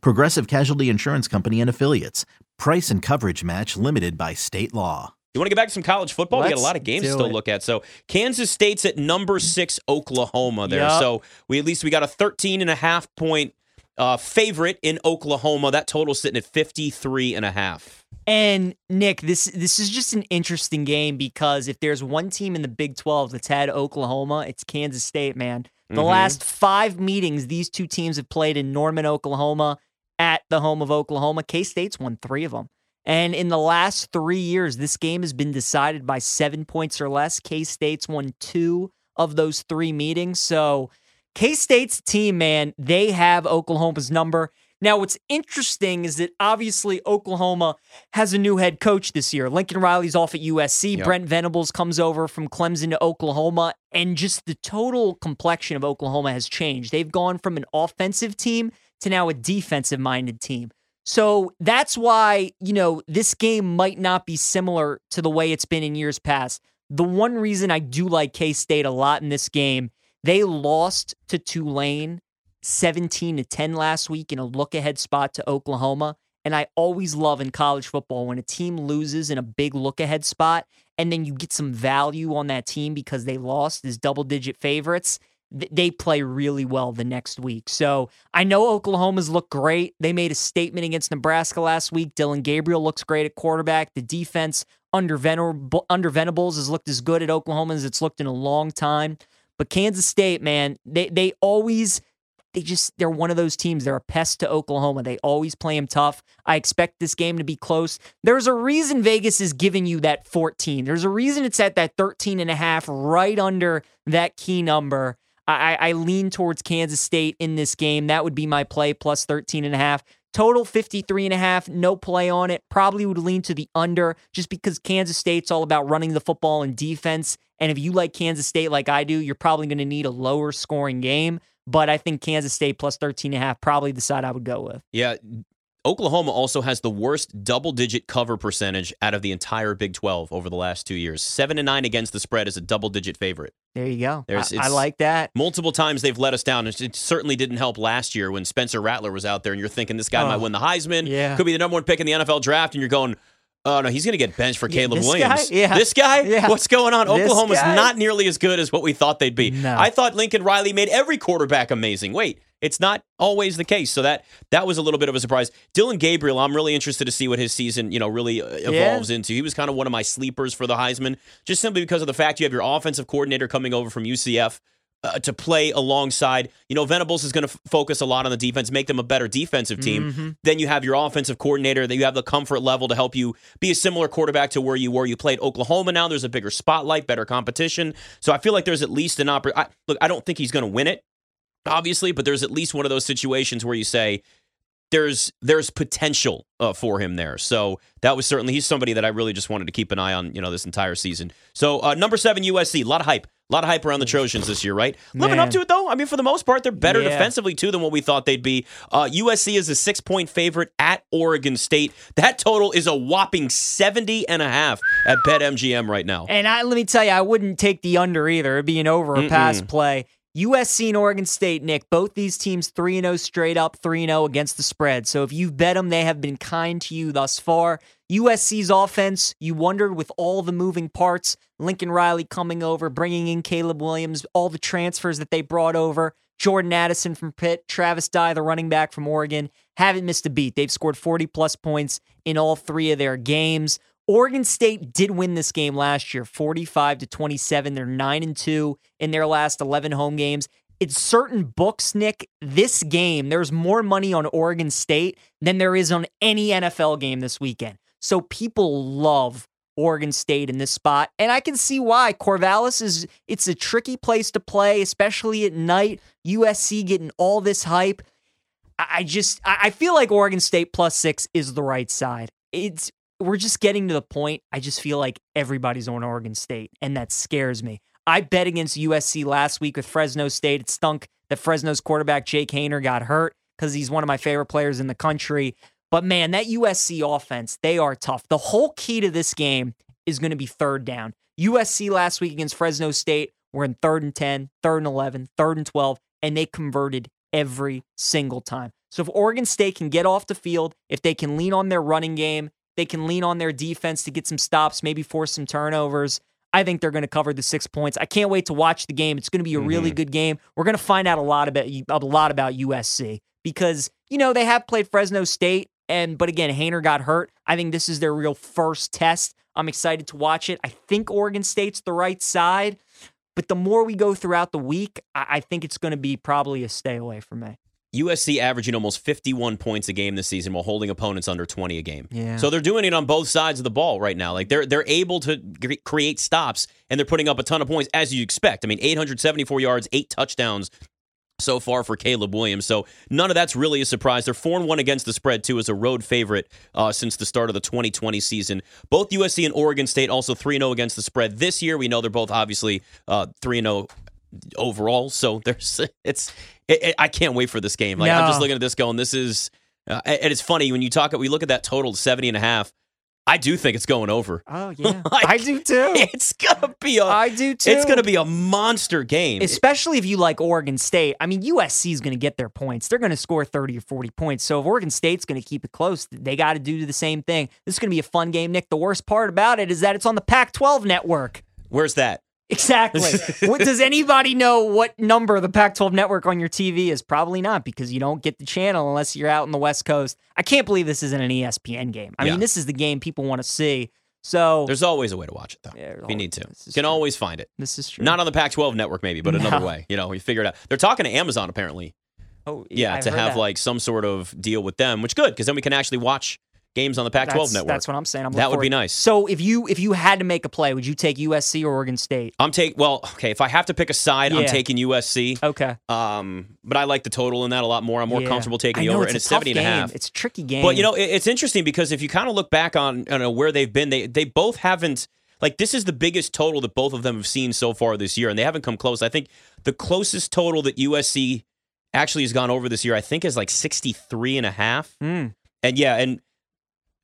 Progressive Casualty Insurance Company and Affiliates. Price and coverage match limited by state law. You want to get back to some college football? we got a lot of games to still it. look at. So Kansas State's at number six, Oklahoma there. Yup. So we at least we got a 13 and a half point uh, favorite in Oklahoma. That total sitting at 53 and a half. And Nick, this this is just an interesting game because if there's one team in the Big 12 that's had Oklahoma, it's Kansas State, man. The Mhm. last 5 meetings these two teams have played in Norman, Oklahoma at the home of Oklahoma, K-State's won 3 of them. And in the last 3 years, this game has been decided by 7 points or less. K-State's won 2 of those 3 meetings. So K-State's team, man, they have Oklahoma's number. Now, what's interesting is that obviously Oklahoma has a new head coach this year. Lincoln Riley's off at USC. Yep. Brent Venables comes over from Clemson to Oklahoma, and just the total complexion of Oklahoma has changed. They've gone from an offensive team to now a defensive minded team. So that's why, you know, this game might not be similar to the way it's been in years past. The one reason I do like K State a lot in this game, they lost to Tulane 17 to 10 last week in a look ahead spot to Oklahoma. And I always love in college football when a team loses in a big look ahead spot and then you get some value on that team because they lost as double digit favorites. th- They play really well the next week. So I know Oklahoma's look great. They made a statement against Nebraska last week. Dillon Gabriel looks great at quarterback. The defense under, under Venables has looked as good at Oklahoma as it's looked in a long time. But Kansas State, man, they they always they just they're one of those teams. They're a pest to Oklahoma. They always play them tough. I expect this game to be close. There's a reason Vegas is giving you that 14. There's a reason it's at that 13 and a half, right under that key number. I, I lean towards Kansas State in this game. That would be my play plus 13 and a half. Total 53 and a half, no play on it. Probably would lean to the under just because Kansas State's all about running the football and defense. And if you like Kansas State like I do, you're probably going to need a lower scoring game. But I think Kansas State plus 13 and a half, probably the side I would go with. Yeah. Oklahoma also has the worst double digit cover percentage out of the entire Big 12 over the last two years. Seven and nine against the spread is a double digit favorite. There you go. I, I like that. Multiple times they've let us down. It it certainly didn't help last year when Spencer Rattler was out there and you're thinking this guy Oh, might win the Heisman. yeah. Could be the number one pick in the NFL draft, and you're going, oh no, he's going to get benched for Yeah, Caleb this Williams. guy? Yeah. This guy? Yeah. What's going on? This Oklahoma's guy? not nearly as good as what we thought they'd be. No. I thought Lincoln Riley made every quarterback amazing. Wait, it's not always the case. So that that was a little bit of a surprise. Dillon Gabriel, I'm really interested to see what his season, you know, really uh, evolves into. He was kind of one of my sleepers for the Heisman, just simply because of the fact you have your offensive coordinator coming over from UCF uh, to play alongside. You know, Venables is going to f- focus a lot on the defense, make them a better defensive team. Mhm. Then you have your offensive coordinator that you have the comfort level to help you be a similar quarterback to where you were. You played Oklahoma now. There's a bigger spotlight, better competition. So I feel like there's at least an opportunity. Look, I don't think he's going to win it, obviously, but there's at least one of those situations where you say, there's there's potential uh, for him there. So that was certainly he's somebody that I really just wanted to keep an eye on, you know, this entire season. So uh, number seven USC, a lot of hype, a lot of hype around the Trojans this year, right? Living up to it though. I mean, for the most part, they're better Yeah. defensively too than what we thought they'd be. Uh, USC is a six point favorite at Oregon State. That total is a whopping 70 and a half at BetMGM right now. And I let me tell you, I wouldn't take the under either. It'd be an over or pass play. USC and Oregon State, Nick, both these teams 3 0 straight up, 3 0 against the spread. So if you've bet them, they have been kind to you thus far. USC's offense, you wondered with all the moving parts, Lincoln Riley coming over, bringing in Caleb Williams, all the transfers that they brought over, Jordan Addison from Pitt, Travis Dye, the running back from Oregon, haven't missed a beat. They've scored 40 plus points in all three of their games. Oregon State did win this game last year, 45 to 27. They're 9 and 2 in their last 11 home games. In certain books, Nick, this game, there's more money on Oregon State than there is on any NFL game this weekend. So people love Oregon State in this spot. And I can see why. Corvallis is it's a tricky place to play, especially at night. USC getting all this hype. I just I feel like Oregon State plus six is the right side. It's we're just getting to the point. I just feel like everybody's on Oregon State, and that scares me. I bet against USC last week with Fresno State. It stunk that Fresno's quarterback Jake Haener got hurt because he's one of my favorite players in the country. But man, that USC offense, they are tough. The whole key to this game is going to be third down. USC last week against Fresno State were in third and 10, third and 11, third and 12, and they converted every single time. So if Oregon State can get off the field, if they can lean on their running game, they can lean on their defense to get some stops, maybe force some turnovers. I think they're going to cover the six points. I can't wait to watch the game. It's going to be a really Mhm. good game. We're going to find out a lot about a lot about USC because you know they have played Fresno State, and but again, Haener got hurt. I think this is their real first test. I'm excited to watch it. I think Oregon State's the right side, but the more we go throughout the week, I, I think it's going to be probably a stay away from me. USC averaging almost 51 points a game this season while holding opponents under 20 a game. Yeah. So they're doing it on both sides of the ball right now. Like they're they're able to cre- create stops and they're putting up a ton of points as you expect. I mean, 874 yards, eight touchdowns so far for Caleb Williams. So none of that's really a surprise. They're 4 and 1 against the spread too as a road favorite uh, since the start of the 2020 season. Both USC and Oregon State also 3 0 against the spread this year. We know they're both obviously uh, 3 0 overall. So there's it's it, it- I can't wait for this game. Like I'm just looking at this going this is uh, and it's funny when you talk we look at that total 70 and a half. I do think it's going over. Oh yeah, Like, I do too. It's gonna be a I do too. it's gonna be a monster game. Especially if you like Oregon State. I mean, USC is to get their points. They're to score 30 or 40 points. So if Oregon State's to keep it close, they got to do the same thing. This is to be a fun game, Nick. The worst part about it is that it's on the Pac 12 network. Where's that? Exactly. what, does anybody know what number the Pac 12 network on your TV is? Probably not because you don't get the channel unless you're out in the West Coast. I can't believe this isn't an ESPN game. I Yeah. mean, this is the game people want to see. So There's always a way to watch it though. Yeah, if you need to. You can true. always find it. this is true. Not on the Pac-12 network maybe, but another way. You know, you figure it out. They're talking to Amazon apparently. oh, Yeah, to have that. like some sort of deal with them, which good because then we can actually watch games on the Pac-12 that's, network. That's what I'm saying. I'm That would be nice. So if you if you had to make a play, would you take USC or Oregon State? I'm take well, okay. If I have to pick a side, I'm taking USC. Okay. Um, but I like the total in that a lot more. I'm more Yeah. comfortable taking I the over, it's and a it's tough 70 and a half. It's a tricky game. But you know, it- it's interesting because if you kind of look back on you know, where they've been, they they both haven't like this is the biggest total that both of them have seen so far this year, and they haven't come close. I think the closest total that USC actually has gone over this year, I think, is like 63 and a half. Hmm. And yeah, and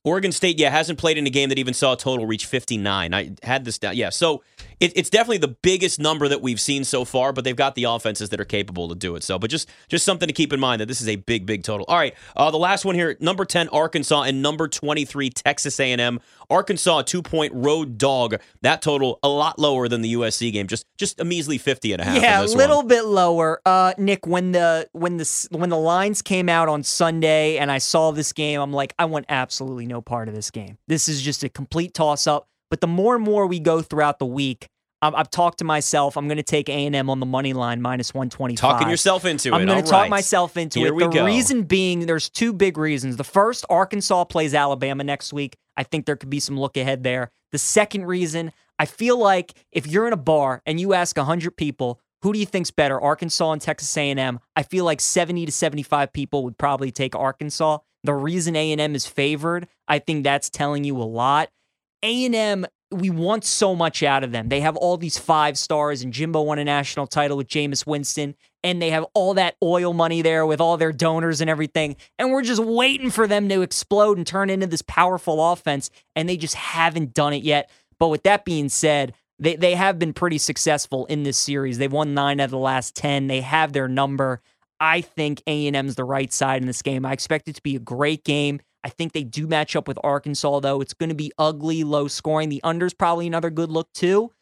Oregon State, yeah, hasn't played in a game that even saw a total reach 59. I had this down. Yeah, so it, it's definitely the biggest number that we've seen so far, but they've got the offenses that are capable to do it. So, but just just something to keep in mind that this is a big, big total. All right, uh, the last one here, number 10, Arkansas, and number 23, Texas A&M. Arkansas, two-point road dog. That total a lot lower than the USC game, just just a measly 50 and a half. yeah, a little one. bit lower. Uh, Nick, when the when the when the lines came out on Sunday and I saw this game, I'm like, I want absolutely no part of this game. This is just a complete toss up. But the more and more we go throughout the week, I've, I've talked to myself. I'm going to take A and M on the money line minus 125. Talking yourself into it. I'm going to talk right. myself into Here it. the go. reason being, there's two big reasons. The first, Arkansas plays Alabama next week. I think there could be some look ahead there. The second reason, I feel like if you're in a bar and you ask 100 people, who do you think's better, Arkansas and Texas A&M? I feel like 70 to 75 people would probably take Arkansas. The reason A&M is favored, I think that's telling you a lot. A&M we want so much out of them. They have all these five stars, and Jimbo won a national title with Jameis Winston, and they have all that oil money there with all their donors and everything. And we're just waiting for them to explode and turn into this powerful offense, and they just haven't done it yet. But with that being said, they, they have been pretty successful in this series. They've won nine out of the last 10. They have their number. I think A&M's the right side in this game. I expect it to be a great game. I think they do match up with Arkansas, though. It's going to be ugly, low scoring. The under's probably another good look, too.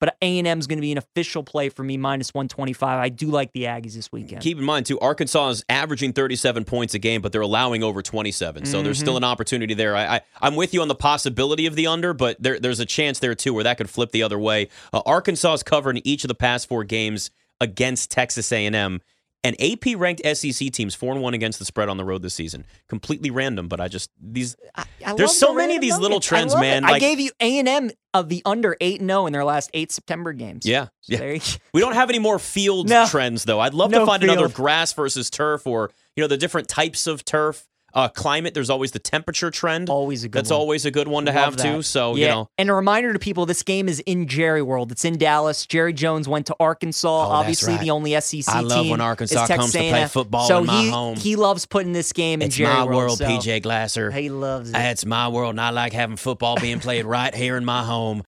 But A&M is going to be an official play for me, minus 125. I do like the Aggies this weekend. Keep in mind too, Arkansas is averaging 37 points a game, but they're allowing over 27. So there's Mm-hmm. still an opportunity there. I, I I'm with you on the possibility of the under, but there, there's a chance there too where that could flip the other way. Uh, Arkansas has covered in each of the past four games against Texas A&M. And AP ranked SEC teams four and one against the spread on the road this season. Completely random, but I just these. I, I There's so the many of these little. I trends, it. man. I gave you A and M of the under eight and zero in their last eight September games. Yeah, So yeah. We don't have any more field No. trends though. I'd love to No find another grass versus turf, or you know the different types of turf. Uh, climate. There's always the temperature trend. always a good. That's one. always a good one to Love have too. So yeah. you know, and a reminder to people: this game is in Jerry World. It's in Dallas. Jerry Jones went to Arkansas. Oh, obviously, right. the only SEC I love team when is Arkansas comes to play football so in my he, home. He loves putting this game in it's Jerry my World. world, so PJ Glasser. He loves it. It's my world, and I like having football being played right here in my home.